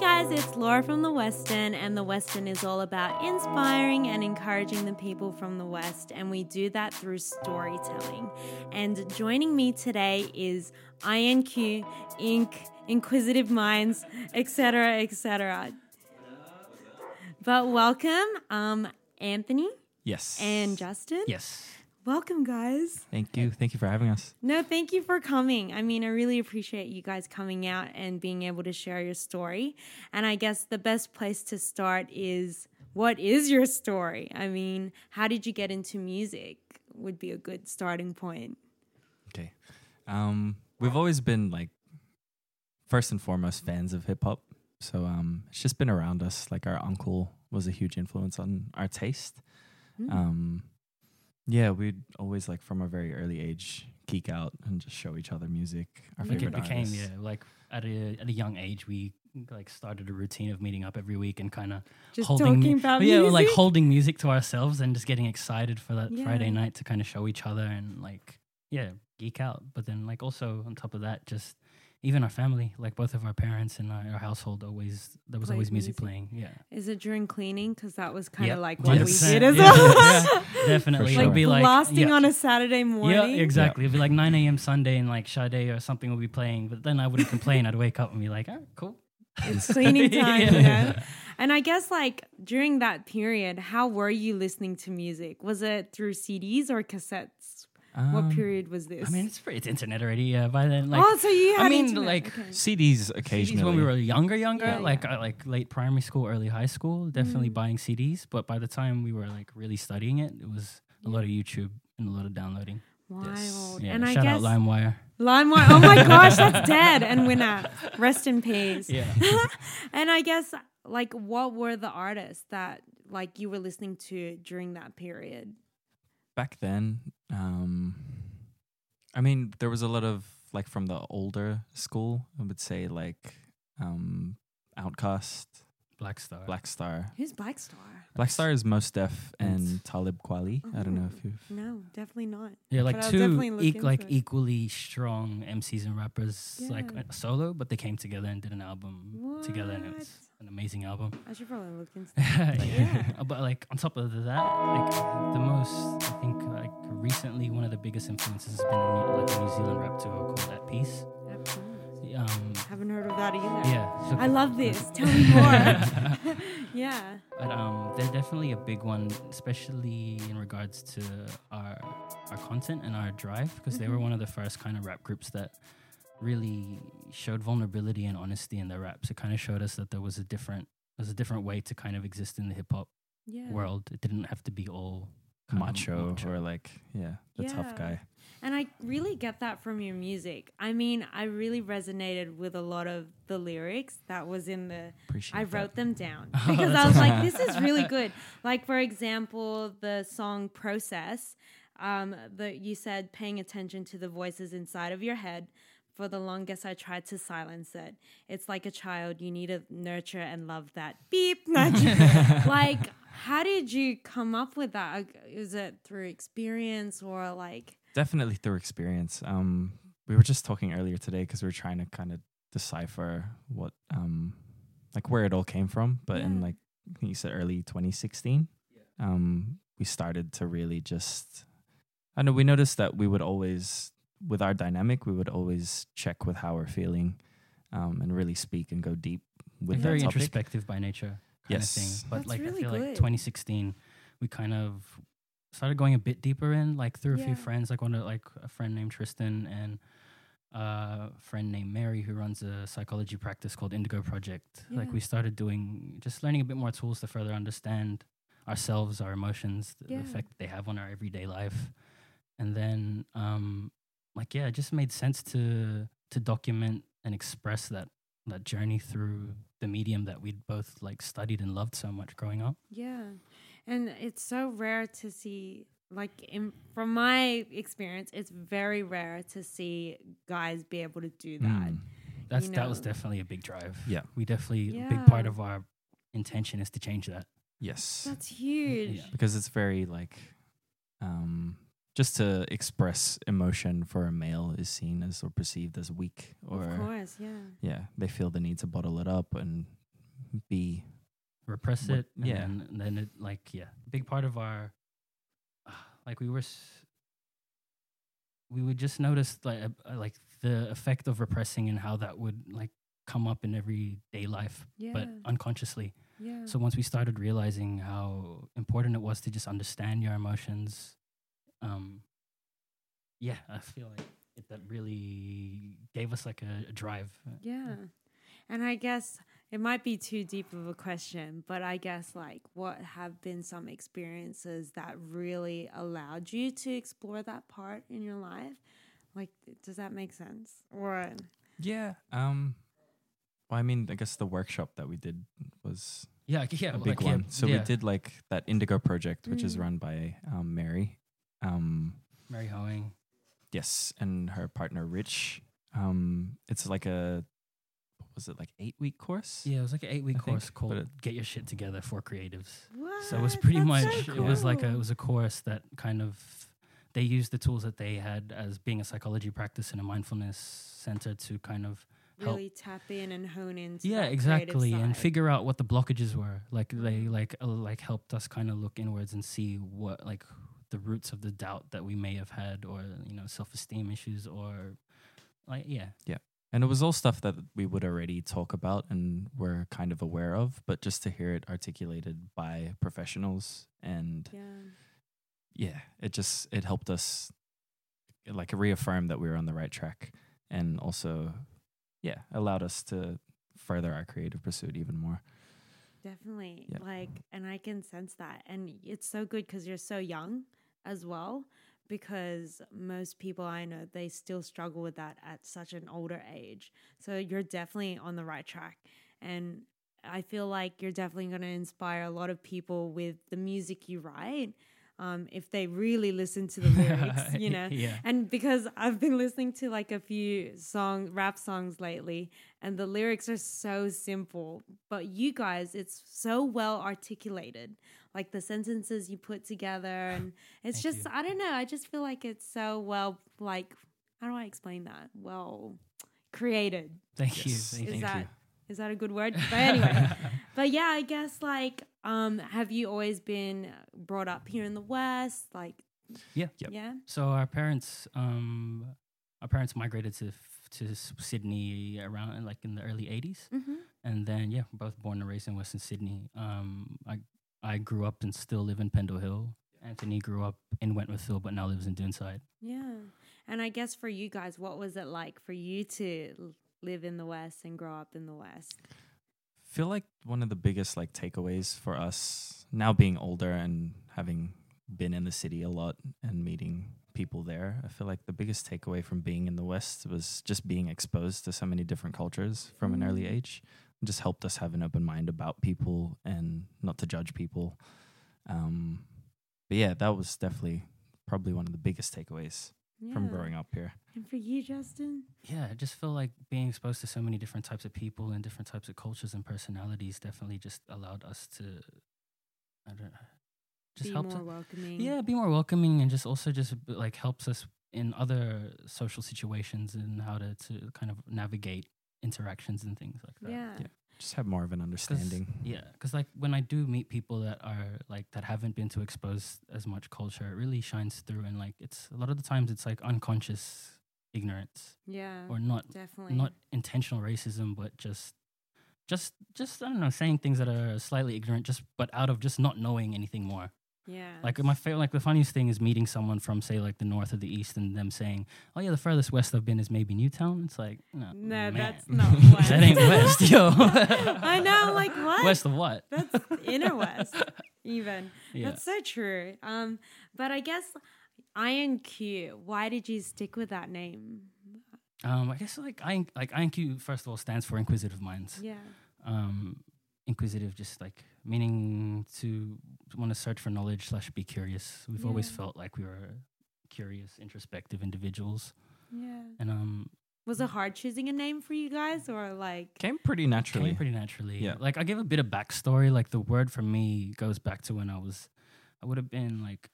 guys, it's Laura from the Western, and the Western is all about inspiring and encouraging the people from the West, and we do that through storytelling. And joining me today is INQ, Inc., Inquisitive Minds, etc., etc. But welcome, um, Anthony Yes. and Justin. Yes. Welcome, guys. Thank you. Thank you for having us. No, thank you for coming. I mean, I really appreciate you guys coming out and being able to share your story. And I guess the best place to start is what is your story? I mean, how did you get into music? Would be a good starting point. Okay. Um, we've always been like first and foremost fans of hip hop. So um, it's just been around us. Like our uncle was a huge influence on our taste. Mm. Um, yeah, we'd always like from a very early age geek out and just show each other music. Our Like favorite it became artists. yeah, like at a at a young age we like started a routine of meeting up every week and kind of holding talking mu- about yeah, music. like holding music to ourselves and just getting excited for that Yeah. Friday night to kind of show each other and like yeah, geek out. But then like also on top of that, just even our family, like both of our parents and our, our household, always there was Played always music, music. playing. Yeah, is it during cleaning? Because that was kind of Yep, like what we 100%. did as Yeah, well. yeah, definitely. sure. It'll like be like blasting yeah. on a Saturday morning. Yeah, exactly. It'd be like 9 a.m. Sunday and like Sade or something will be playing, but then I wouldn't complain. I'd wake up and be like, oh, cool. It's cleaning time, you know? And I guess like during that period, how were you listening to music? Was it through CDs or cassettes? What Um, period was this? I mean, it's pretty, it's internet already. Yeah, by then, like, oh, so you had I mean, internet, like, okay. CDs CDs when we were younger, younger, Yeah, like yeah. uh, like late primary school, early high school, definitely Mm. buying CDs. But by the time we were like really studying it, it was a lot of YouTube and a lot of downloading. wild. Yeah, and I guess out LimeWire. LimeWire. Oh my gosh, that's dead. And Winner, rest in peace. Yeah. and I guess like what were the artists that like you were listening to during that period? back then um i mean there was a lot of like from the older school i would say like um OutKast Black Star. black star Who's Black Star? black star is Mos Def and talib kweli i don't know Oh. if you've No, definitely not. Yeah, like But I'll two definitely look eq- like it. equally strong MCs and rappers, like Yeah. uh, solo, but they came together and did an album together, and What? it's an amazing album. I should probably look into that. yeah. Uh, But like on top of that, like the most I think like recently one of the biggest influences has been a new, like a New Zealand rap duo called At Peace. Um, Haven't heard of that either. yeah, so- I love this. Tell me more. yeah. But um, they're definitely a big one, especially in regards to our our content and our drive, because they were Mhm. one of the first kind of rap groups that really showed vulnerability and honesty in their raps. It kind of showed us that there was a different there's a different way to kind of exist in the hip hop Yeah. world. It didn't have to be all macho, macho. or like yeah the tough guy And I really get that from your music. I mean, I really resonated with a lot of the lyrics that was in the appreciate I that. wrote them down Oh, because I that's was like, this is really good. Like for example, the song "Process." Um, the you said paying attention to the voices inside of your head. For the longest, I tried to silence it. It's like a child; you need to nurture and love that beep like, how did you come up with that? Like, it through experience or like? definitely through experience um we were just talking earlier today because we were trying to kind of decipher what um like where it all came from but in like I think you said early 2016 um we started to really just i know we noticed that we would always with our dynamic we would always check with how we're feeling um and really speak and go deep with We're that very topic. introspective by nature kind Yes. of thing. But That's like really I feel good. like 2016, we kind of started going a bit deeper in, like through a Yeah. few friends, like one of like a friend named Tristan and uh, a friend named Mary who runs a psychology practice called Indigo Project. Like we started doing just learning a bit more tools to further understand ourselves, our emotions, the, Yeah. the effect they have on our everyday life. And then um like yeah, it just made sense to to document and express that that journey through the medium that we'd both like studied and loved so much growing up. Yeah. And it's so rare to see like in, from my experience, it's very rare to see guys be able to do that. Mm. That's You that was definitely a big drive. Yeah. We definitely a big part of our intention is to change that. yes That's huge. Yeah. because it's very like um just to express emotion for a male is seen as or perceived as weak Of or course, yeah. yeah they feel the need to bottle it up and be repress What- it. And yeah. Then, and then it like yeah, big part of our like we were. S- we would just notice like uh, like the effect of repressing and how that would like come up in everyday life, Yeah. but unconsciously. yeah. So once we started realizing how important it was to just understand your emotions, um, yeah, I feel like it, that really gave us like a, a drive. Yeah. And I guess it might be too deep of a question, but I guess like what have been some experiences that really allowed you to explore that part in your life? Like does that make sense? Or yeah. Um, well, I mean, I guess the workshop that we did was Yeah, yeah, a big like, yeah, one. So we did like that Indigo project, which is Mm. run by um, Mary. Um, Mary Hoang. yes, and her partner Rich. Um, it's like a what was it like eight week course? Yeah, it was like an eight week I think, course called it- "Get Your Shit Together for Creatives." what? So it was pretty That's much so it was like a it was a course that kind of they used the tools that they had as being a psychology practice and a mindfulness center to kind of help really tap in and hone in. yeah that creative exactly and figure out what the blockages were like they like uh, like helped us kind of look inwards and see what like the roots of the doubt that we may have had or you know self-esteem issues or like yeah Yeah. And it was all stuff that we would already talk about and were kind of aware of, but just to hear it articulated by professionals and yeah. yeah, it just it helped us like reaffirm that we were on the right track and also yeah, allowed us to further our creative pursuit even more. Definitely. Yeah. Like, and I can sense that. And it's so good because you're so young as well. Because most people I know, they still struggle with that at such an older age. So you're definitely on the right track. And I feel like you're definitely going to inspire a lot of people with the music you write. Um, if they really listen to the lyrics, you know, yeah and because I've been listening to like a few song rap songs lately and the lyrics are so simple, but you guys it's so well articulated. Like the sentences you put together and it's just you. I don't know, I just feel like it's so well like how do I explain that? Well created. thank you thank, Is thank that you is that a good word? But anyway. But yeah, I guess like um have you always been brought up here in the West? Like Yeah. Yep. Yeah. So our parents, um, our parents migrated to to Sydney around like in the early '80s, Mm-hmm. and then yeah, both born and raised in Western Sydney. Um, I I grew up and still live in Pendle Hill. Anthony grew up in Wentworthville, but now lives in Doonside. Yeah. And I guess for you guys, what was it like for you to live in the West and grow up in the West? feel like one of the biggest like takeaways for us now being older and having been in the city a lot and meeting people there i feel like the biggest takeaway from being in the west was just being exposed to so many different cultures from an early Mm. age It just helped us have an open mind about people and not to judge people um but yeah that was definitely probably one of the biggest takeaways from growing up here And for you, Justin? Yeah, I just feel like being exposed to so many different types of people and different types of cultures and personalities definitely just allowed us to, I don't know, just Be helped more us- welcoming. Yeah, be more welcoming and just also just like helps us in other social situations and how to, to kind of navigate interactions and things like that. Yeah. Yeah. Just have more of an understanding Yeah, because like when I do meet people that are like that haven't been to expose as much culture, it really shines through. And like it's a lot of the times it's like unconscious ignorance Yeah. or not definitely. not intentional racism, but just just just I don't know, saying things that are slightly ignorant, just but out of just not knowing anything more. Yeah. Like my favorite, like the funniest thing is meeting someone from say like the north or the east, and them saying, "Oh yeah, the furthest west I've been is maybe Newtown." It's like no, No, man. that's not west. that ain't west, yo. I know, like, what? West of what? That's inner West, even. Yeah. That's so true. Um, but I guess INQ. Why did you stick with that name? Um, I guess like I like INQ first of all stands for Inquisitive Minds. Yeah. Um, inquisitive, just like meaning to want to search for knowledge slash be curious. We've always felt like we were curious, introspective individuals, Yeah. and um, Was it hard choosing a name for you guys, or like? came pretty naturally came pretty naturally. Yeah. Like I give a bit of backstory. Like the word for me goes back to when I was, I would have been like,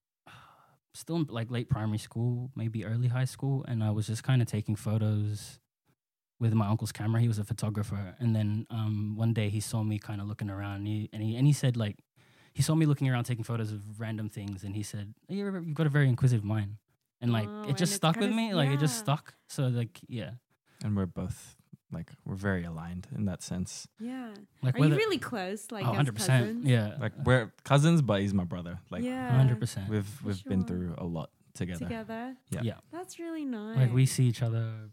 still in, like late primary school, maybe early high school, and I was just kind of taking photos with my uncle's camera. He was a photographer, and then um, one day he saw me kind of looking around, and he, and he and he said like he saw me looking around taking photos of random things, and he said, "You're, you've got a very inquisitive mind," and like Oh, it just stuck with kinda- me. Like it just stuck. So like yeah, And we're both like we're very aligned in that sense. Yeah. like Are you really close? Like oh, as 100 percent. cousins? Yeah, Like we're cousins, but he's my brother. Like yeah. hundred percent. we've we've been through a lot together. Together. Yeah. Yeah, That's really nice. like we see each other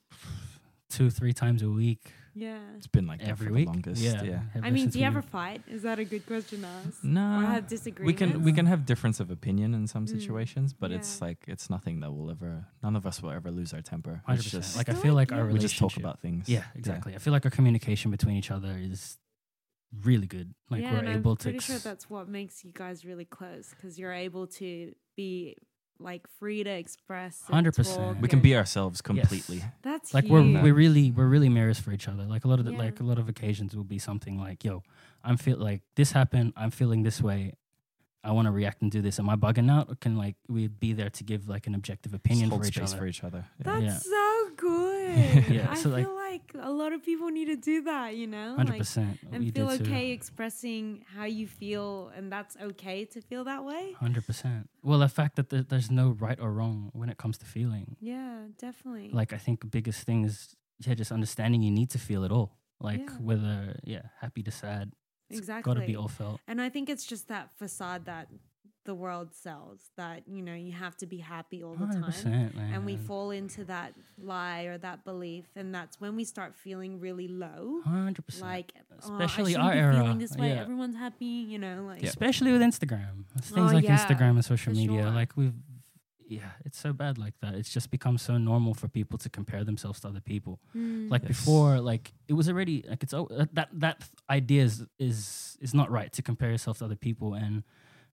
two, three times a week, Yeah. It's been like that every for week. the longest. yeah, yeah. I mean, do you we- ever fight? Is that a good question to ask? Or No, have we disagreements? can we can have difference of opinion in some Mm, situations, but it's like it's nothing that will ever. None of us will ever lose our temper. Hundred It's percent. just Like I feel feel like, like our yeah. we just talk about things. Yeah, exactly. I feel like our communication between each other is really good. Like yeah, we're and able I'm to. pretty ex- sure that's what makes you guys really close because you're able to be like free to express. 100%. We can be ourselves completely. That's like huge. we're we're really we're really mirrors for each other. Like a lot of the, Yeah. like a lot of occasions will be something like, "Yo, I'm feel like this happened. I'm feeling this way. I want to react and do this. Am I bugging out? Or can like we be there to give like an objective Just opinion hold for each space other? for each other. Yeah. That's Yeah. so good. Yeah, I so, feel like- like, a lot of people need to do that. You know, Hundred like, percent. and we feel do too. okay expressing how you feel, and that's okay to feel that way. Hundred percent. Well, the fact that there, there's no right or wrong when it comes to feeling. Yeah, definitely. Like I think the biggest thing is yeah, just understanding you need to feel it all. Like Yeah. whether yeah, happy to sad. It's exactly. Got to be all felt. And I think it's just that facade that the world sells that, you know, you have to be happy all the time. man. And we fall into that lie or that belief. And that's when we start feeling really low. Hundred percent. Like, Especially oh, I our be era, feeling this way. yeah. Everyone's happy, you know, like, especially with Instagram. It's Oh, things like yeah, Instagram and social for media. sure. Like we've, yeah, it's so bad like that. It's just become so normal for people to compare themselves to other people. mm, Like Yes. before, like it was already like it's oh, that that that idea is is is not right to compare yourself to other people. And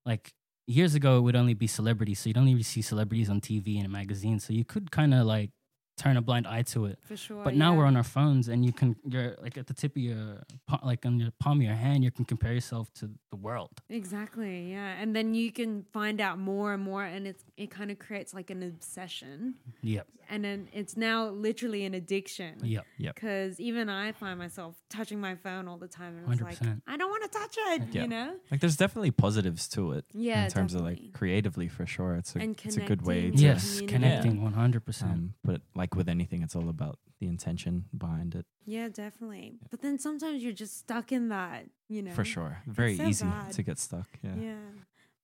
like years ago, it would only be celebrities, so you'd only see celebrities on TV and in magazines. So you could kind of like turn a blind eye to it. for sure. But now yeah. we're on our phones, and you can you're like at the tip of your like on your palm of your hand, you can compare yourself to the world. Exactly, yeah. And then you can find out more and more, and it's, it kind of creates like an obsession. Yep. And then it's now literally an addiction. Yep. Yep. Because even I find myself touching my phone all the time, and it's like 100%. I don't want to touch it. Yeah. You know? Like there's definitely positives to it Yeah, in terms definitely. of like creatively for sure. It's a And it's a good way to Yeah. Yes, community. connecting one hundred percent. um, but like with anything, it's all about the intention behind it Yeah, definitely. But then sometimes you're just stuck in that. You know? for sure. Very so easy bad. to get stuck. Yeah. Yeah.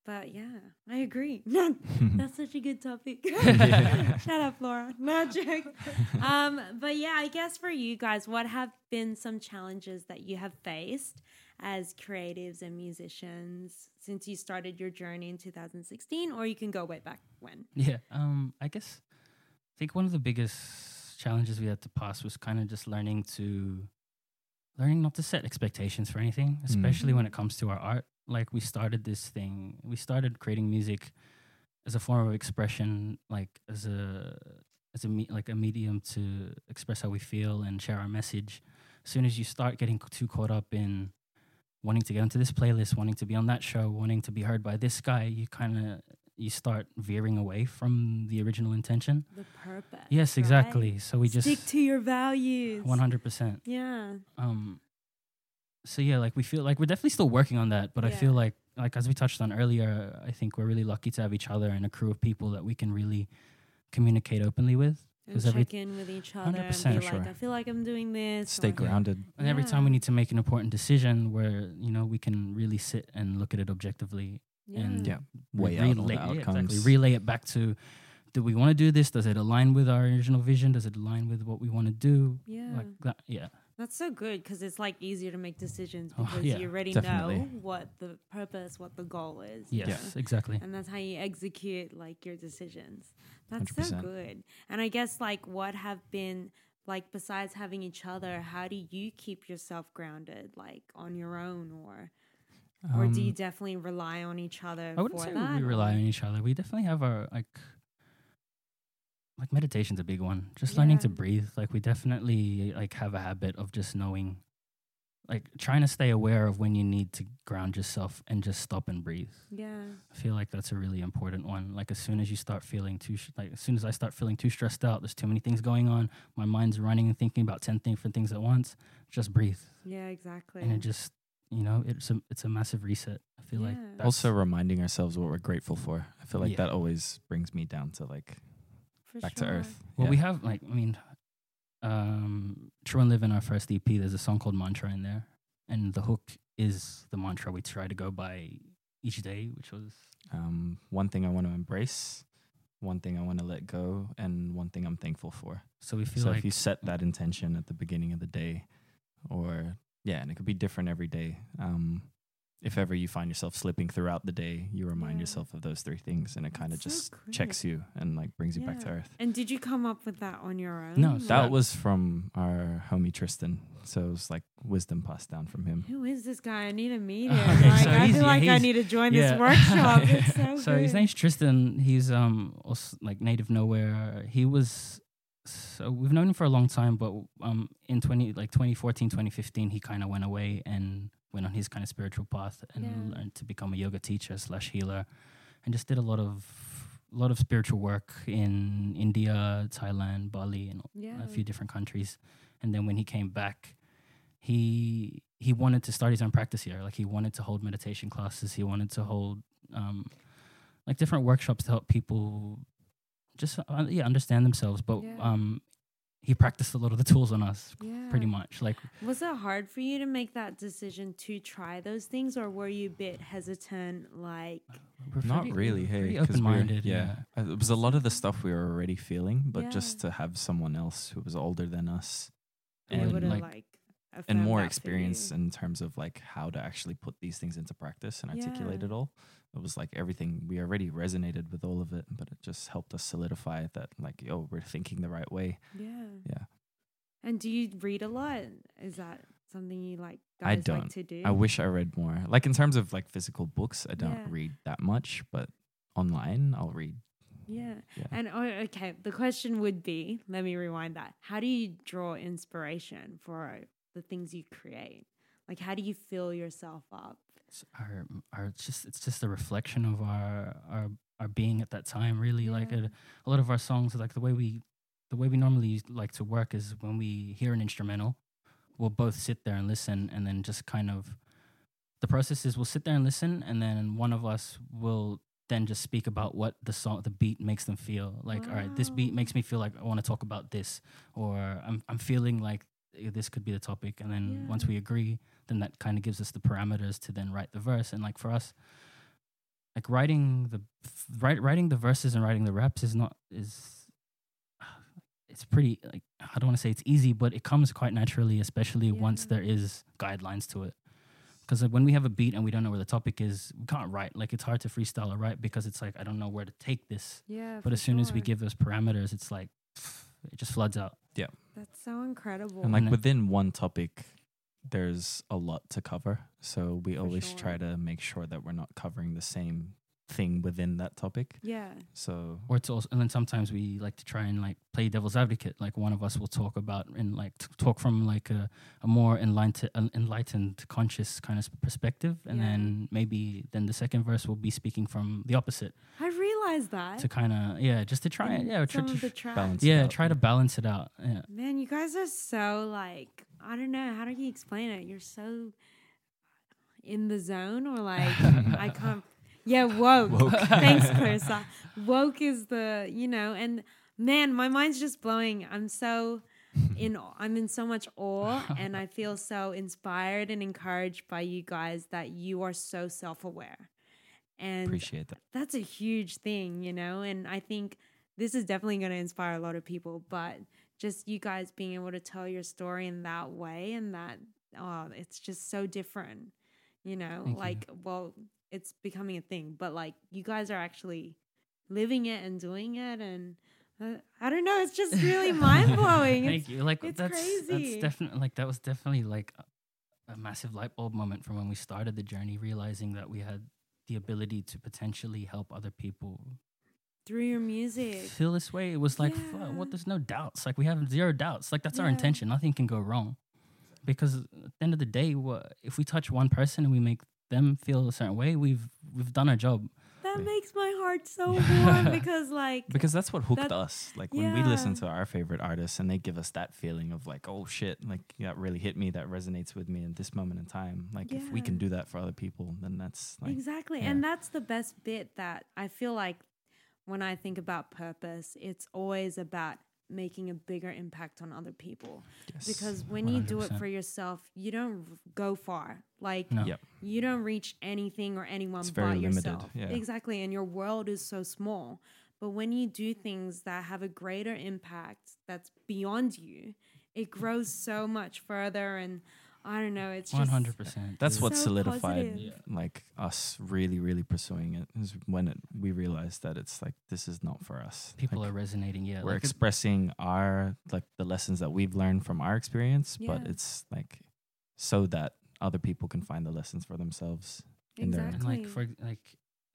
But yeah, I agree. That's such a good topic. Yeah. Shut up, Laura. No joke. Um, but yeah, I guess for you guys, what have been some challenges that you have faced as creatives and musicians since you started your journey in 2016, or you can go way back when? Yeah. Um. I guess. I think one of the biggest challenges we had to pass was kind of just learning to, learning not to set expectations for anything, mm. especially when it comes to our art. Like we started this thing. We started creating music as a form of expression, like as a as a me- like a medium to express how we feel and share our message. As soon as you start getting too caught up in wanting to get into this playlist, wanting to be on that show, wanting to be heard by this guy, you kind of you start veering away from the original intention. The purpose. Yes, right? exactly. So we just Stick to your values. one hundred percent. Yeah. Um. So yeah, like we feel like we're definitely still working on that, but I feel like like as we touched on earlier, I think we're really lucky to have each other and a crew of people that we can really communicate openly with. And 'Cause every- in with each other and 100% be like, sure. I feel like I'm doing this. Stay or- grounded. And every time we need to make an important decision, where you know we can really sit and look at it objectively Yeah. and Yeah. re- Weigh out all the relay- yeah, exactly. Relay it back to, do we want to do this? Does it align with our original vision? Does it align with what we want to do? Yeah. Like that. Yeah. That's so good because it's like easier to make decisions Oh, because yeah, you already definitely. know what the purpose, what the goal is. you Yes. Exactly. And that's how you execute like your decisions. That's so 100%. good. And I guess like what have been like besides having each other, how do you keep yourself grounded like on your own or or do you Um, definitely rely on each other I wouldn't for say that? we rely on each other. We definitely have our like like meditation's a big one. Just learning to breathe. Like we definitely like have a habit of just knowing like trying to stay aware of when you need to ground yourself and just stop and breathe. Yeah. I feel like that's a really important one. Like as soon as you start feeling too, sh- like as soon as I start feeling too stressed out, there's too many things going on. My mind's running and thinking about ten different things at once. Just breathe, Yeah, exactly. and it just, you know, it's a it's a massive reset. I feel like Yeah. that's, Also reminding ourselves what we're grateful for. I feel like Yeah. that always brings me down to like For back sure. to earth. Well, Yeah. we have like I mean, um, True and Live in our first EP. There's a song called Mantra in there, and the hook is the mantra we try to go by each day, which was um, one thing I want to embrace, one thing I want to let go, and one thing I'm thankful for. so we feel so like if you set that intention at the beginning of the day, or yeah, and it could be different every day. Um, if ever you find yourself slipping throughout the day, you remind Yeah. yourself of those three things, and it kind of so just great. checks you and like brings you back to earth. And did you come up with that on your own? No, That that- was from our homie Tristan. So it was like wisdom passed down from him. Who is this guy? I need to meet him. Okay, like, so I feel like I need to join yeah. this workshop. It's so, his good. name's Tristan. He's um also like native nowhere. He was so we've known him for a long time, but um in twenty like 2014, 2015, he kind of went away and went on his kind of spiritual path and Yeah. learned to become a yoga teacher slash healer, and just did a lot of a lot of spiritual work in India, Thailand, Bali, and yeah. a few different countries. And then when he came back, he he wanted to start his own practice here. Like he wanted to hold meditation classes. He wanted to hold um, like different workshops to help people just uh, yeah understand themselves. But Yeah. um, he practiced a lot of the tools on us, yeah. pretty much. Like Was it hard for you to make that decision to try those things, or were you a bit hesitant? Like, we're Not pretty- really, we're hey. we're- open-minded. Yeah. Uh, It was a lot of the stuff we were already feeling, but Yeah. just to have someone else who was older than us And, able like- like, and more experience in terms of like how to actually put these things into practice and articulate Yeah. it all. It was like everything we already resonated with all of it, but it just helped us solidify that like, oh, we're thinking the right way. Yeah. Yeah. And do you read a lot? Is that something you like guys I don't. to do? I wish I read more. Like in terms of like physical books, I don't Yeah. read that much, but online I'll read. Yeah. Yeah. And oh, okay, the question would be, let me rewind that. How do you draw inspiration for the things you create? Like how do you fill yourself up? It's our our just it's just a reflection of our our our being at that time really. Like a, uh, a lot of our songs like the way we the way we normally like to work is when we hear an instrumental we'll both sit there and listen and then just kind of the process is we'll sit there and listen and then one of us will then just speak about what the song the beat makes them feel. Like all right this beat makes me feel like i want to talk about this or i'm i'm feeling like Uh, this could be the topic and then once we agree then that kind of gives us the parameters to then write the verse. And like for us like writing the write, writing the verses and writing the raps is not is it's pretty like i don't want to say it's easy but it comes quite naturally especially once there is guidelines to it. Because like, when we have a beat and we don't know where the topic is we can't write like it's hard to freestyle or write because it's like i don't know where to take this. Yeah. but as soon as we give those parameters it's like it just floods out Yeah. That's so incredible. And like mm-hmm. within one topic, there's a lot to cover. So we For always sure. try to make sure that we're not covering the same thing within that topic. yeah. So or it's also and then sometimes we like to try and like play devil's advocate like one of us will talk about and like t- talk from like a, a more enlightened enlightened conscious kind of perspective and Yeah. then maybe then the second verse will be speaking from the opposite I realized that. to kind of yeah just to try and in yeah tr- some of tr- the tracks. balance it yeah out, try to balance it out yeah Man, you guys are so like I don't know how do you explain it? You're so in the zone, or like I can't. Yeah, woke. Woke. Thanks, Clarissa. Woke is the you know, and man, my mind's just blowing. I'm so in. I'm in so much awe, and I feel so inspired and encouraged by you guys that you are so self aware, and appreciate that. that's a huge thing, you know, and I think this is definitely going to inspire a lot of people, but just you guys being able to tell your story in that way and that oh, it's just so different, you know, Thank you. like well, it's becoming a thing, but like you guys are actually living it and doing it and uh, I don't know, it's just really mind blowing. thank you like it's that's crazy. that's definitely like that was definitely like a, a massive light bulb moment from when we started the journey realizing that we had the ability to potentially help other people through your music. feel this way. It was like, fuck, Yeah. what? There's no doubts. Like we have zero doubts. Like that's our intention. Nothing can go wrong. because at the end of the day, what if we touch one person and we make them feel a certain way, we've we've done our job. That Yeah. makes my heart so Yeah. warm because like because that's what hooked That- us like when we listen to our favorite artists and they give us that feeling of like oh shit like that really hit me that resonates with me in this moment in time like if we can do that for other people then that's like exactly. yeah. And that's the best bit that I feel like when I think about purpose, it's always about making a bigger impact on other people. yes. Because when you do it for yourself, you don't go far. Like No. Yep. you don't reach anything or anyone It's but very limited, yourself. yeah. Exactly. And your world is so small. But when you do things that have a greater impact that's beyond you, it grows so much further and I don't know, it's One just hundred percent. that's what so solidified positive. like us really really pursuing it is when it, we realized that it's like this is not for us People Like, are resonating. Yeah, we're like it- expressing our like the lessons that we've learned from our experience but it's like so that other people can find the lessons for themselves in their and Exactly. like for like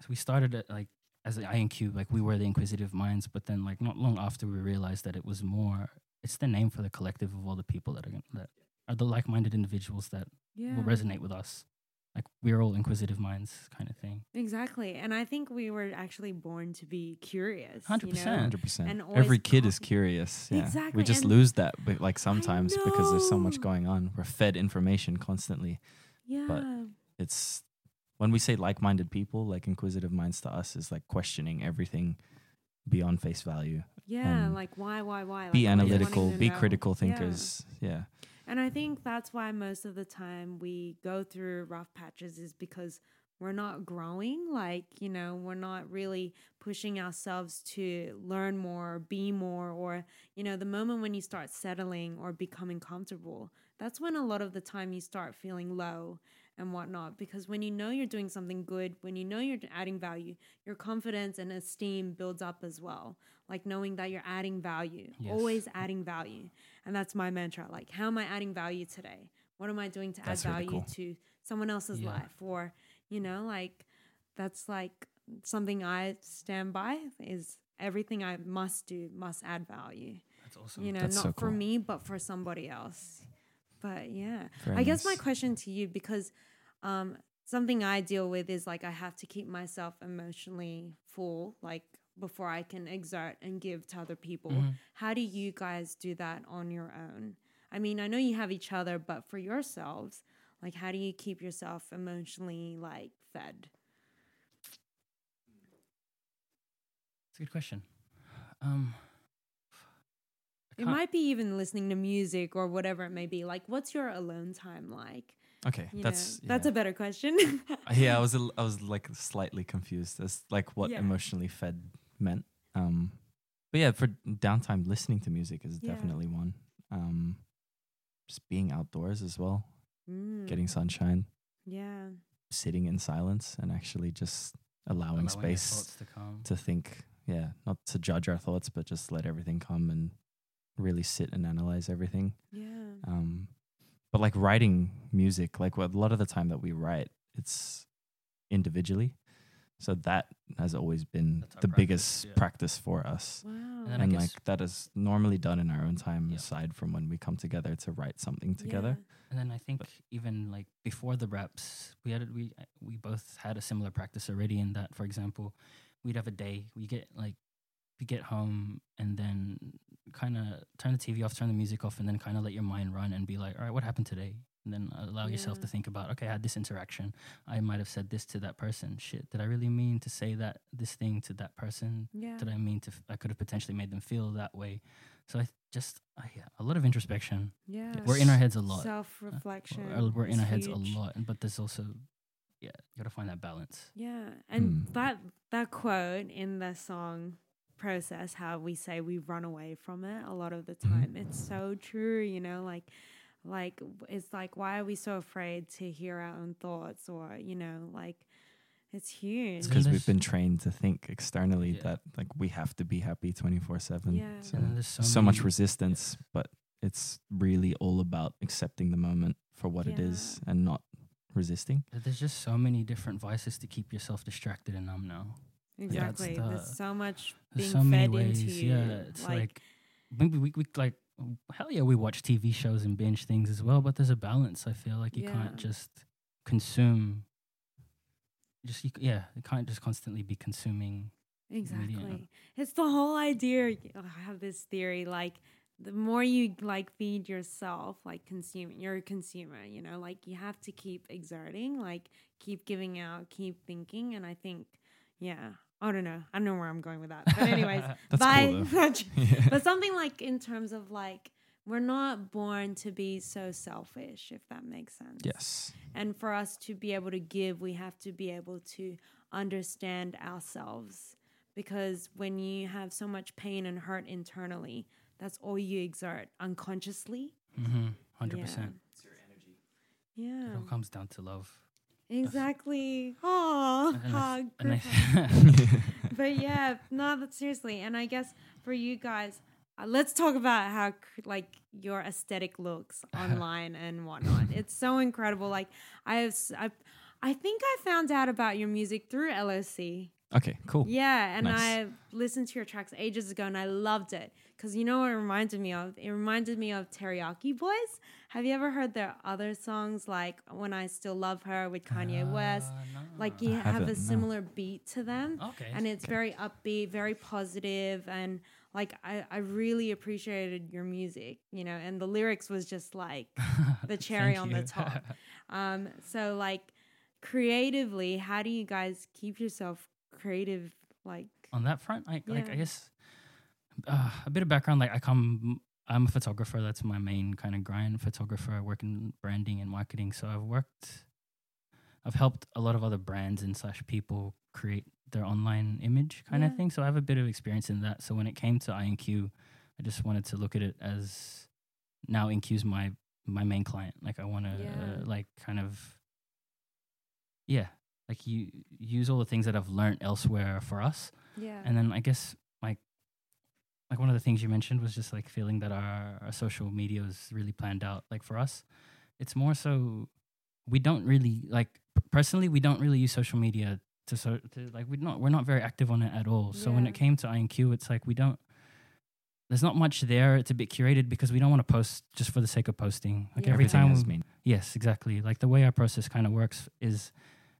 we started it like as the INQ, like we were the inquisitive minds, but then like not long after we realized that it was more. It's the name for the collective of all the people that are gon- that are the like-minded individuals that yeah. will resonate with us. Like we're all inquisitive minds, kind of thing. Exactly. And I think we were actually born to be curious. 100%. know? Hundred percent. And Every kid is curious. Yeah. Exactly, We just and- lose that, but like sometimes because there's so much going on. We're fed information constantly. Yeah. But it's when we say like-minded people, like inquisitive minds to us is like questioning everything beyond face value. yeah. Like why, why, why? Like, be always analytical. Be know. critical Yeah. thinkers. Yeah. And I think that's why most of the time we go through rough patches is because we're not growing. Like, you know, we're not really pushing ourselves to learn more, be more, or, you know, the moment when you start settling or becoming comfortable, that's when a lot of the time you start feeling low and whatnot. Because when you know you're doing something good, when you know you're adding value, your confidence and esteem builds up as well. Like knowing that you're adding value, Yes. always adding value. And that's my mantra. Like, how am I adding value today? What am I doing to That's add really value cool. to someone else's Yeah. life? Or, you know, like that's like something I stand by is everything I must do must add value. That's awesome. You know, That's not so for me, but for somebody else. But yeah. Very I guess my question to you, because um, something I deal with is like I have to keep myself emotionally full, like before I can exert and give to other people. Mhm. How do you guys do that on your own? I mean, I know you have each other, but for yourselves, like how do you keep yourself emotionally like fed? It's a good question. Um, It might be even listening to music or whatever it may be. Like, what's your alone time like? Okay. You that's know, that's yeah. a better question. yeah, I was a l- I was like slightly confused as like what Yeah. emotionally fed meant. Um, but yeah, for downtime, listening to music is Yeah. definitely one. Um, just being outdoors as well, Mm, getting sunshine, yeah, sitting in silence, and actually just allowing, allowing space to come. to think. Yeah, not to judge our thoughts, but just let everything come and really sit and analyze everything. yeah, Um, but like writing music, like a lot of the time that we write, it's individually. So that has always been the practice, biggest yeah. practice for us. wow. then And like that is normally done in our own time Yeah. aside from when we come together to write something together. And then I think even like before the reps, we had we uh, we both had a similar practice already. In that, for example, we'd have a day. We get like we get home and then kind of turn the TV off, turn the music off, and then kind of let your mind run and be like, all right, what happened today? And then allow yourself to think about, okay, I had this interaction. I might have said this to that person. Shit, did I really mean to say that this thing to that person? Yeah, Did I mean to? F- I could have potentially made them feel that way. So I th- just uh, yeah, a lot of introspection. yeah. We're in our heads a lot. Self reflection. We're, we're in our heads a lot, but there's also, yeah, you gotta find that balance. Yeah, and Hmm. that that quote in the song process, how we say we run away from it a lot of the Mhm. time. It's so true, you know, like like it's like why are we so afraid to hear our own thoughts or you know like it's huge. It's because we've been trained to think externally Yeah. that like we have to be happy 24 7. Yeah. So, there's so, so, much many- resistance, but it's really all about accepting the moment for what it Yeah. is and not resisting. There's just so many different vices to keep yourself distracted and numb now. Exactly. the- There's so much being so many fed ways. into you. yeah, it's like, maybe we, we like hell yeah, we watch TV shows and binge things as well, but there's a balance. I feel like you Yeah. can't just consume. Just you, yeah, you can't just constantly be consuming. Exactly. It's the whole idea. I have this theory like the more you like feed yourself, like consuming, you're a consumer, you know, like you have to keep exerting, like keep giving out, keep thinking. And I think, yeah, I don't know. I don't know where I'm going with that. But, anyways, That's bye. cool Yeah. but something like in terms of like, we're not born to be so selfish, if that makes sense. yes. And for us to be able to give, we have to be able to understand ourselves. Because when you have so much pain and hurt internally, that's all you exert unconsciously. Mm-hmm. Hundred percent. Yeah. It all comes down to love. Exactly. Oh, hug. I group hug. th- but yeah, no, but seriously, and I guess for you guys, uh, let's talk about how like your aesthetic looks online and whatnot. It's so incredible. Like I have, s- I, I think I found out about your music through LOC. Okay, cool. Yeah, and Nice. I listened to your tracks ages ago, and I loved it because you know what it reminded me of? It reminded me of Teriyaki Boyz. Have you ever heard their other songs like "When I Still Love Her" with Kanye West? Uh, no. Like you I have haven't, a no. similar beat to them okay. and it's very upbeat, very positive, and like I, I really appreciated your music, you know, and the lyrics was just like the cherry on the top. um, so like creatively, how do you guys keep yourself creative? Like, on that front, I like Yeah. I guess uh, a bit of background. Like I come, I'm a photographer. That's my main kind of grind. Photographer. I work in branding and marketing. So I've worked, I've helped a lot of other brands and slash people create their online image kind Yeah. of thing. So I have a bit of experience in that. So when it came to INQ, I just wanted to look at it as now INQ's my my main client. Like I want to Yeah. uh, like kind of yeah, like you use all the things that I've learned elsewhere for us yeah, and then I guess like one of the things you mentioned was just like feeling that our, our social media is really planned out. Like for us, it's more so we don't really like personally we don't really use social media to so to like we're not we're not very active on it at all. So when it came to INQ, it's like we don't. There's not much there. It's a bit curated because we don't want to post just for the sake of posting. Like Yeah. every Everything time we- mean. Yes, exactly. Like the way our process kind of works is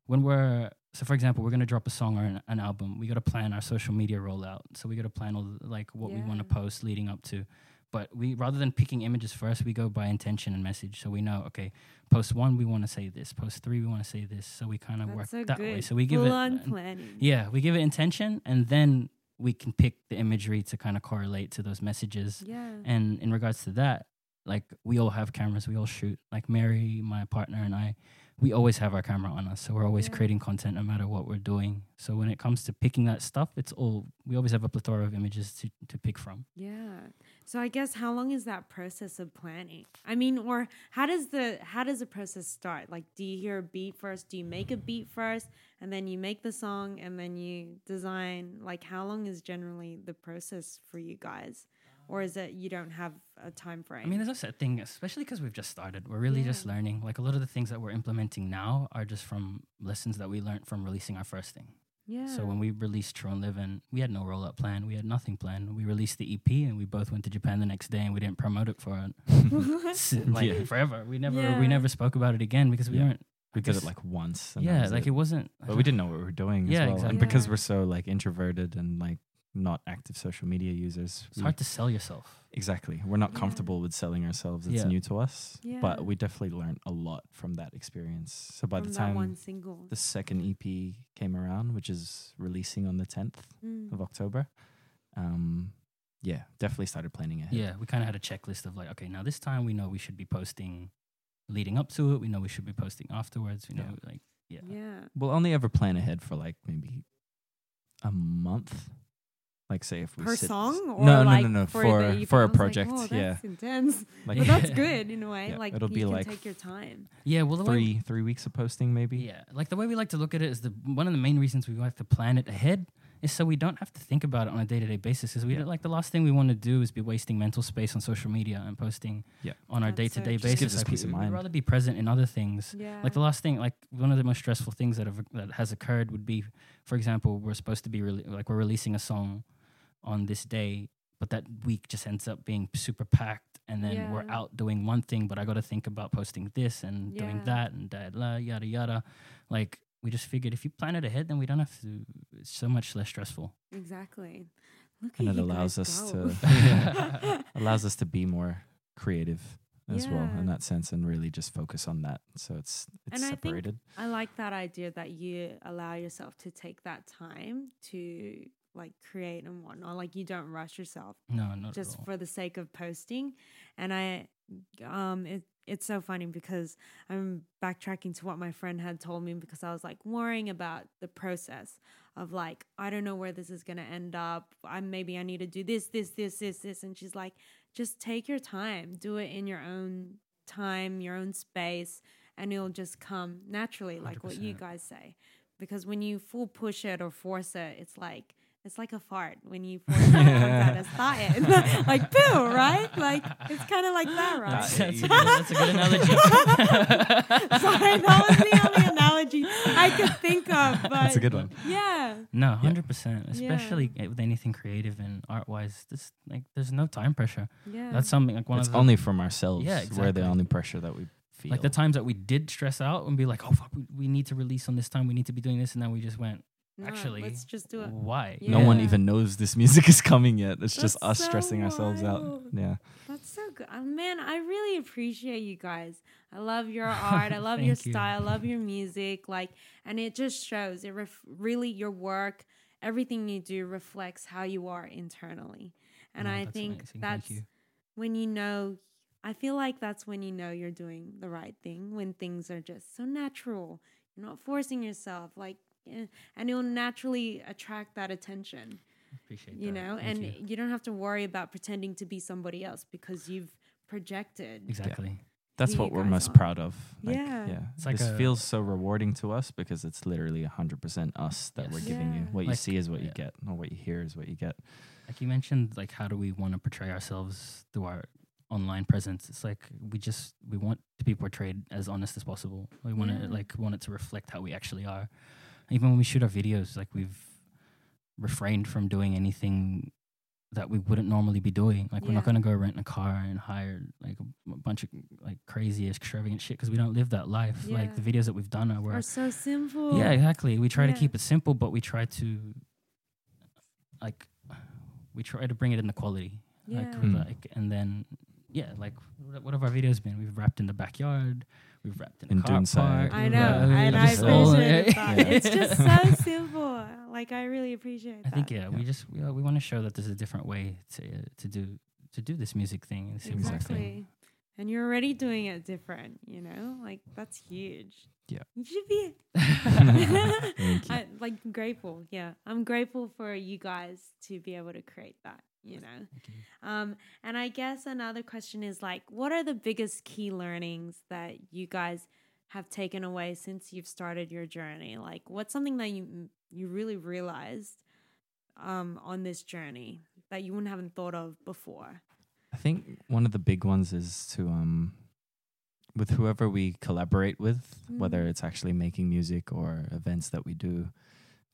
when we're so for example, we're gonna drop a song or an, an album. We got to plan our social media rollout. So we got to plan all the, like what we want to post leading up to. But we rather than picking images first, we go by intention and message. So we know okay, post one we want to say this, post three we want to say this. So we kind of work so that good. way. So we give it full on planning. yeah, we give it intention, and then we can pick the imagery to kind of correlate to those messages. yeah, And in regards to that, like we all have cameras, we all shoot. Like Mary, my partner, and I, we always have our camera on us. So we're always Yeah. creating content no matter what we're doing. So when it comes to picking that stuff, it's all we always have a plethora of images to, to pick from. Yeah. So I guess how long is that process of planning? I mean, or how does the how does the process start? Like do you hear a beat first? Do you make a beat first and then you make the song and then you design? Like how long is generally the process for you guys? Or is it you don't have a time frame? I mean, there's a set thing, especially because we've just started. We're really just learning. Like a lot of the things that we're implementing now are just from lessons that we learned from releasing our first thing. yeah. So when we released True and Live, and we had no roll up plan, we had nothing planned. We released the EP, and we both went to Japan the next day, and we didn't promote it for it. like Yeah. forever. We never Yeah. we never spoke about it again because we Yeah. weren't. We did it like once. and yeah, like it. it wasn't. but we didn't know what we were doing. Yeah, as well. exactly. And because we're so like introverted and like not active social media users, It's we- hard to sell yourself. exactly. We're not Yeah. comfortable with selling ourselves. It's Yeah. new to us. Yeah. But we definitely learned a lot from that experience. So by From the time one single. the second EP came around, which is releasing on the 10th Mm. of October, um, yeah, definitely started planning ahead. Yeah, we kind of had a checklist of like, okay, now this time we know we should be posting leading up to it. We know we should be posting afterwards. We know, Yeah. like, yeah. Yeah. We'll only ever plan ahead for like maybe a month. Like say if we Per sit song or no, no, like no, no, for, for the for I a was like, project. oh, yeah, that's intense. like But that's good in a way. Yeah, like it'll you be can like take your time. Yeah, well, the way- three three weeks of posting maybe. Yeah, like the way we like to look at it is the one of the main reasons we like to plan it ahead is so we don't have to think about it on a day to day basis. Is we Yeah. like the last thing we want to do is be wasting mental space on social media and posting Yeah. on our day to day true. basis. Just gives us Like, peace of we- mind. We'd rather be present in other things. Yeah. Like the last thing, like one of the most stressful things that have that has occurred would be, for example, we're supposed to be rele- like we're releasing a song on this day, but that week just ends up being super packed and then we're out doing one thing, but I got to think about posting this and doing that and da, la, yada yada. Like we just figured if you plan it ahead, then we don't have to. It's so much less stressful. Exactly. Look and at it allows us go. to allows us to be more creative as well in that sense and really just focus on that so it's it's And I think separated I like that idea that you allow yourself to take that time to like create and whatnot. Like you don't rush yourself No, not just at all. for the sake of posting. And I, um, it, it's so funny because I'm backtracking to what my friend had told me because I was like worrying about the process of like, I don't know where this is going to end up. I maybe I need to do this, this, this, this, this. And she's like, just take your time, do it in your own time, your own space, and it'll just come naturally, like what you guys say. Because when you full push it or force it, it's like, it's like a fart when you force it out of started. like poo, right? Like it's kind of like that, right? That's, that's, a, good, that's a good analogy. Sorry, that was the only analogy I could think of. But that's a good one Yeah, No, hundred percent. Especially eh, with anything creative and art wise, this like there's no time pressure. yeah. That's something like one it's of the, only from ourselves Yeah, we're the only pressure that we feel like the times that we did stress out and be like, oh fuck, we, we need to release on this time. We need to be doing this, and then we just went, No, actually, let's just do it. why? no one even knows this music is coming yet it's just us so stressing ourselves out yeah That's so good. Uh, man, I really appreciate you guys. I love your art. I love your Thank you. style. I love your music. Like, and it just shows. It ref- really your work, everything you do reflects how you are internally. And No, I that's think amazing. Thank that's you. when you know. I feel like that's when you know you're doing the right thing. When things are just so natural, you're not forcing yourself. Like, Eh, and it'll naturally attract that attention Appreciate you that. know Thank and you. you. don't have to worry about pretending to be somebody else because you've projected exactly. that's what we're most are. proud of like, Yeah. yeah It's like this a- feels so rewarding to us because it's literally 100% us that we're Yes. giving you Yeah. what you see is what you get or what you hear is what you get Like you mentioned, like how do we want to portray ourselves through our online presence? It's like we just we want to be portrayed as honest as possible. We want Yeah. to like want it to reflect how we actually are. Even when we shoot our videos, like we've refrained from doing anything that we wouldn't normally be doing. Like we're not gonna go rent a car and hire like a, a bunch of like crazy extravagant shit because we don't live that life. Like the videos that we've done are, were are so simple yeah, exactly. We try to keep it simple, but we try to like we try to bring it in the quality. Like, Yeah. with, Mm. like and then yeah, like what what have our videos been? We've wrapped in the backyard, we've wrapped in, In a car park. i know rapped- and i just all- appreciate yeah. it's just so simple like i really appreciate I that think yeah, Yeah. we just we, uh, we want to show that there's a different way to uh, to do to do this music thing. It's Exactly. exactly and you're already doing it different you know like that's huge Yeah. you should be Thank you. I, like grateful yeah i'm grateful for you guys to be able to create that you know. Um, and I guess another question is like, what are the biggest key learnings that you guys have taken away since you've started your journey? Like, what's something that you you really realized um, on this journey that you wouldn't haven't thought of before? I think one of the big ones is to um with whoever we collaborate with, whether Mhm. it's actually making music or events that we do,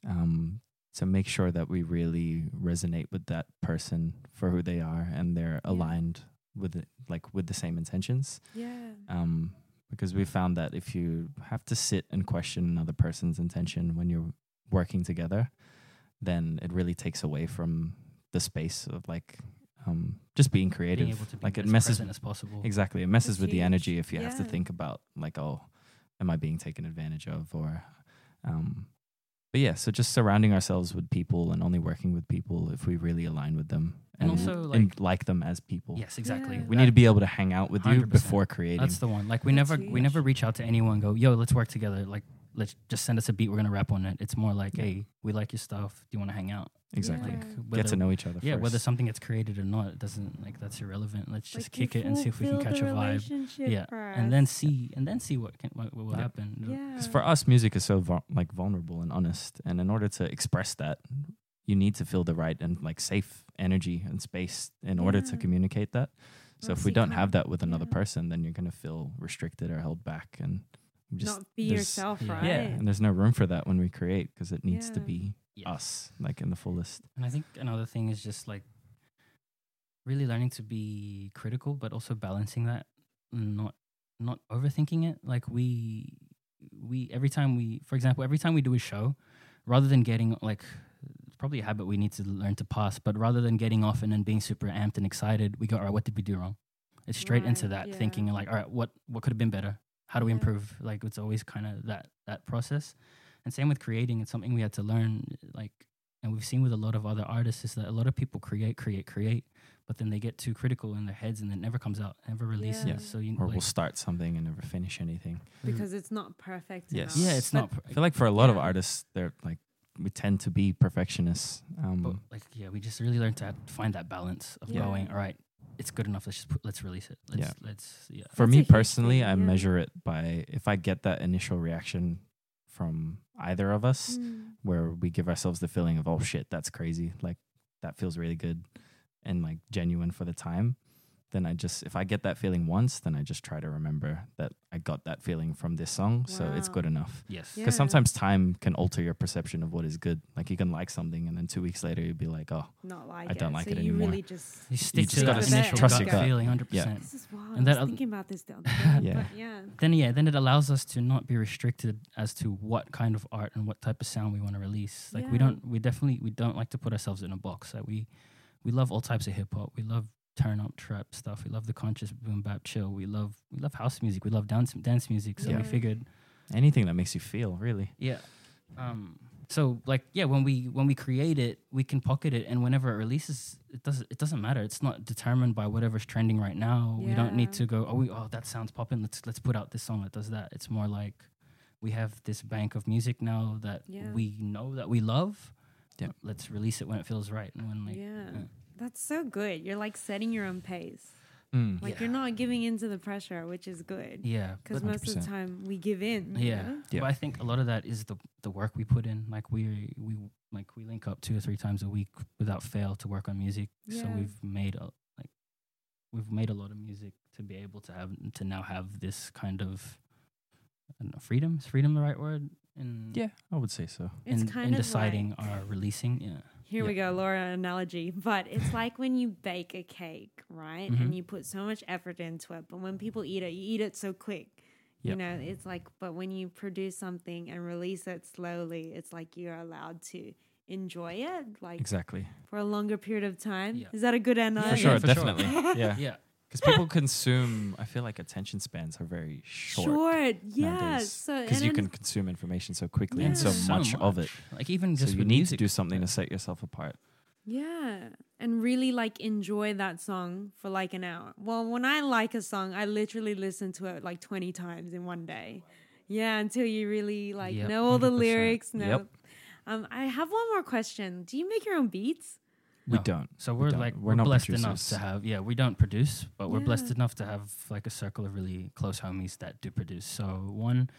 um, to make sure that we really resonate with that person for who they are and they're Yeah. aligned with it, like with the same intentions. Yeah. Um, because we found that if you have to sit and question another person's intention when you're working together, then it really takes away from the space of like um, just being creative. Being able to be like it messes present as possible. exactly it messes That's with the energy if you have to think about like oh, am I being taken advantage of or um, but yeah, so just surrounding ourselves with people and only working with people if we really align with them And and, also, and like- like them as people. Yes, exactly. Yeah. We need to be able to hang out with you 100%. before creating. That's the one. Like we That's never we never reach out to anyone. and Go, yo, let's work together. Like let's just send us a beat. We're gonna rap on it. It's more like, Yeah. hey, we like your stuff. Do you want to hang out? exactly. Yeah. Like Get to know each other Yeah, first. whether something gets created or not, it doesn't like that's irrelevant. Let's just Like, kick it and see if we can catch the a vibe. relationship Yeah, and then see and then see what can what, what will Yeah. happen. Yeah. Because for us, music is so vul- like vulnerable and honest, and in order to express that, you need to feel the right and like safe energy and space in order to communicate that. So Or if we don't have that with another yeah. person, then you're gonna feel restricted or held back, and just not be yourself, yeah. right? Yeah, and there's no room for that when we create because it needs to be Yes. us, like in the fullest. And I think another thing is just like really learning to be critical, but also balancing that, not not overthinking it. Like we we every time we, for example, every time we do a show, rather than getting like it's probably a habit we need to learn to pass, but rather than getting off and then being super amped and excited, we go, all right, what did we do wrong? It's straight into Right, that thinking like, all right, what what could have been better? How do we Yeah. improve? Like it's always kind of that that process. And same with creating, it's something we had to learn. Like, and we've seen with a lot of other artists is that a lot of people create, create, create, but then they get too critical in their heads and it never comes out, never releases. Yeah. So you Or like, we'll start something and never finish anything. because it's not perfect. Yes. enough. yeah, it's But not. per- I feel like for a lot of artists, they're like we tend to be perfectionists. Um, But like, yeah, we just really learned to have- find that balance of Yeah. going. All right, it's good enough. Let's just put, let's release it. Let's Yeah. let's yeah. for That's me personally, thing, I yeah. measure it by if I get that initial reaction from either of us, Mm. where we give ourselves the feeling of oh shit, that's crazy, like that feels really good, and like genuine for the time. Then I just if I get that feeling once, then I just try to remember that I got that feeling from this song, so it's good enough. Yes. Yeah. Because sometimes time can alter your perception of what is good. Like you can like something, and then two weeks later you'd be like, oh, Not like I don't it. like so it you anymore. really just You stick just to gotta that initial trust gut your gut. feeling, hundred Yeah. percent. This is wild. And And that I al- was thinking about this the other day. Yeah. But yeah. Then yeah, then it allows us to not be restricted as to what kind of art and what type of sound we want to release. Like we don't, we definitely, we don't like to put ourselves in a box. Like we, we love all types of hip hop. We love turn up trap stuff. We love the conscious boom bap chill. We love, we love house music. We love dance dance music. So Yeah. we figured anything that makes you feel really. Yeah. Um, so like yeah, when we when we create it, we can pocket it, and whenever it releases, it doesn't it doesn't matter. It's not determined by whatever's trending right now. We don't need to go. Oh, we, oh, that sounds popping. Let's let's put out this song that does that. It's more like we have this bank of music now that Yeah. we know that we love. Yeah. Let's release it when it feels right and when like yeah. That's so good. You're like setting your own pace. Mm. Like Yeah. you're not giving in to the pressure, which is good. yeah. Because most of the time we give in. you Yeah. know? Yeah. But I think a lot of that is the the work we put in. Like we we like we link up two or three times a week without fail to work on music. Yeah. So we've made a like we've made a lot of music to be able to have to now have this kind of I don't know, freedom. Is freedom the right word? In Yeah, I would say so. It's in, kind in of deciding like, our releasing. Yeah. Here we go, Laura analogy. But it's like when you bake a cake, right? Mhm. And you put so much effort into it. But when people eat it, you eat it so quick. You know, it's like, but when you produce something and release it slowly, it's like you're allowed to enjoy it like Exactly. for a longer period of time. Yeah. Is that a good Yeah, analogy? For yeah, sure, for sure. definitely. yeah. Yeah. Because people consume, I feel like attention spans are very short. Short, yeah. nowadays. So Because you can consume information so quickly and so Yeah. much, of it. Like even just So just you need music, to do something to set yourself apart. Yeah. And really like enjoy that song for like an hour. Well, when I like a song, I literally listen to it like 20 times in one day. Yeah, until you really like Yep, know all the 100%. lyrics. Know. Yep. Um, I have one more question. Do you make your own beats? We don't. So We we're don't. like We're we're, not blessed enough to have yeah we don't produce but we're blessed enough to have like a circle of really close homies that do produce. So one,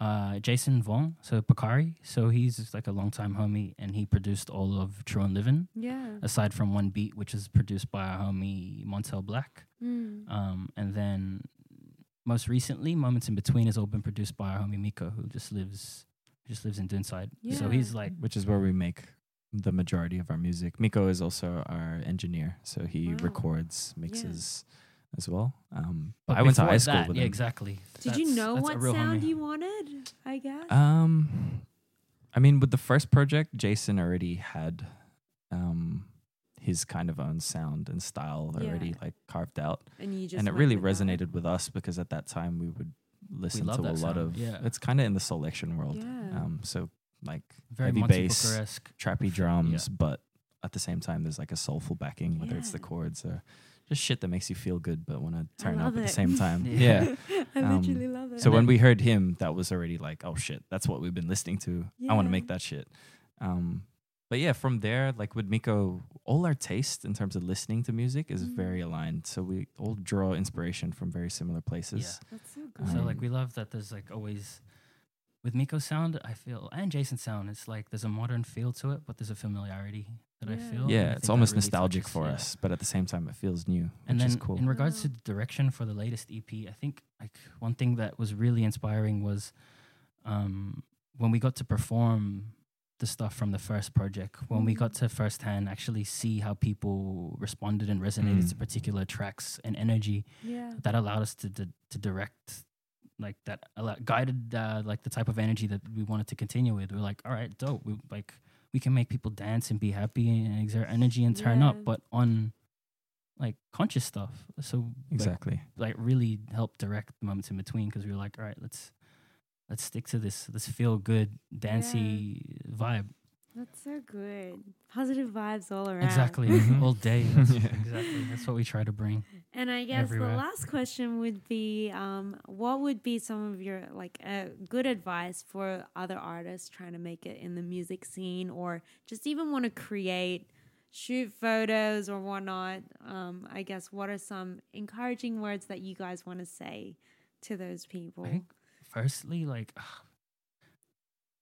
uh, Jason Vaughn, so Bakari, so he's like a longtime homie and he produced all of True and Living. Yeah. Aside from one beat which is produced by our homie Montel Black, Mm. um, and then most recently Moments in Between has all been produced by our homie Miko who just lives just lives in Dunside. So he's like Which is where we make the majority of our music. Miko is also our engineer, so he Wow. records, mixes as well. Um, but I went to high school that, with yeah, him. exactly. Did you know what sound homie. you wanted? I guess. Um, I mean, with the first project, Jason already had um his kind of own sound and style already like carved out, and you just and it really with that? resonated with us because at that time we would listen love to a lot sound, of. yeah. It's kind of in the Soulection world. Yeah. Um, so like Very heavy Monte bass, Booker-esque. trappy Yeah. drums, but at the same time there's like a soulful backing, whether it's the Yeah. chords or just shit that makes you feel good, but want to I turn up love at the it. same time. Yeah. yeah. I Um, literally love it. So And when we heard him, that was already like, oh shit, that's what we've been listening to. I want Yeah. to make that shit. Um, but yeah, from there, like with Miko, all our taste in terms of listening to music is Mm. very aligned. So we all draw inspiration from very similar places. That's so good. So Um, like we love that there's like always with Miko's sound, I feel and Jason's sound, it's like there's a modern feel to it, but there's a familiarity that I feel. Yeah, I it's almost really nostalgic touches- for yeah. us, but at the same time, it feels new, And which then is cool. in regards Wow. to the direction for the latest EP, I think like one thing that was really inspiring was um, when we got to perform the stuff from the first project when we Mm. got to firsthand actually see how people responded and resonated Mm. to particular tracks and energy Yeah. that allowed us to to, to direct like that guided uh, like the type of energy that we wanted to continue with. We're like all right dope. We like we can make people dance and be happy and exert energy and turn Yeah. up but on like conscious stuff. So Exactly. like really help direct the moments in between because we were like all right let's let's stick to this this feel good dancey vibe That's so good. Positive vibes all around. exactly Mhm. all day That's- Yeah. exactly that's what we try to bring And I guess everywhere. the last question would be, um, what would be some of your like uh, good advice for other artists trying to make it in the music scene, or just even want to create, shoot photos or whatnot? Um, I guess what are some encouraging words that you guys want to say to those people? I think firstly, like,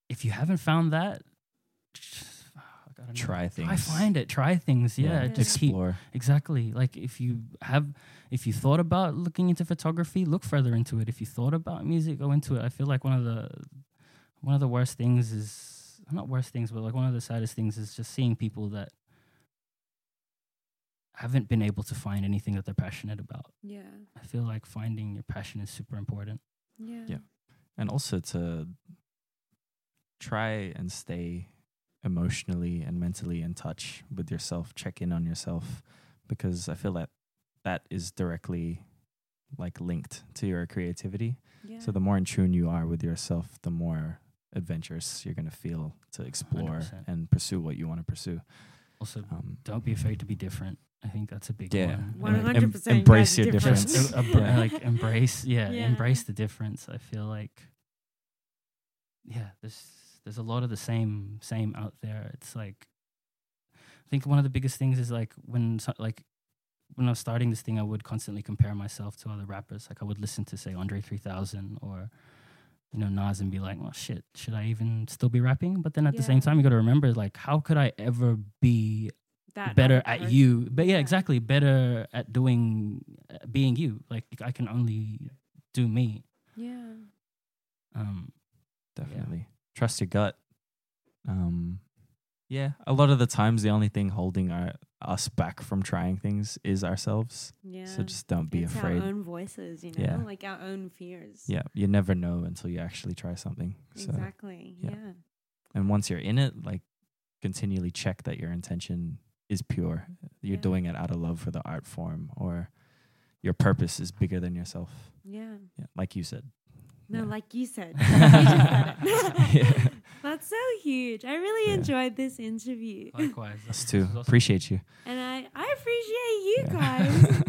if you haven't found that, just, I gotta know. Try Try things. I find it. Try things. Yeah, Yeah. just keep explore. exactly. Like if you have, if you thought about looking into photography, look further into it. If you thought about music, go into it. I feel like one of the one of the worst things is not worst things, but like one of the saddest things is just seeing people that haven't been able to find anything that they're passionate about. yeah, I feel like finding your passion is super important. yeah, Yeah. and also to try and stay emotionally and mentally in touch with yourself check in on yourself because i feel that that is directly like linked to your creativity yeah. so the more in tune you are with yourself the more adventurous you're going to feel to explore 100%. and pursue what you want to pursue Also, um, don't be afraid to be different. I think that's a big yeah one. 100% em- embrace your different. difference Just a- a- like embrace, yeah, Yeah. embrace the difference. I feel like, yeah, there's there's a lot of the same same out there. It's like, I think one of the biggest things is like when so, like when I was starting this thing, I would constantly compare myself to other rappers. Like I would listen to say Andre 3000 or you know Nas and be like, well, shit, should I even still be rapping? But then at the same time, you got to remember like, how could I ever be That better at person. you but yeah, Yeah. exactly better at doing uh, being you like i can only do me Yeah. um definitely trust your gut um yeah a lot of the times the only thing holding our us back from trying things is ourselves Yeah. so just don't be it's afraid our own voices, you know, Yeah. like our own fears. yeah you never know until you actually try something so Exactly. yeah. Yeah. and once you're in it like continually check that your intention is pure you're Yeah. doing it out of love for the art form or your purpose is bigger than yourself Yeah. yeah like you said No, Yeah. like you said. You said. Yeah. That's so huge. I really Yeah. enjoyed this interview. likewise us too awesome. appreciate you And I, I appreciate you Yeah. guys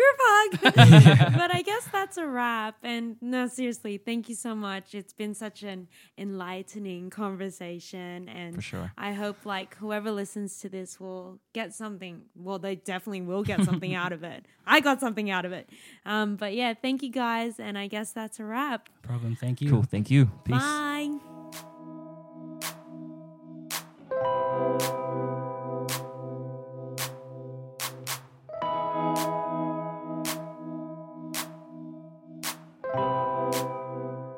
group hug. but I guess that's a wrap. And no, seriously, thank you so much. It's been such an enlightening conversation. And For sure. I hope like whoever listens to this will get something. Well, they definitely will get something out of it. I got something out of it. Um, but yeah, thank you guys. And I guess that's a wrap. Problem. Thank you. Cool. Thank you. Peace. Bye.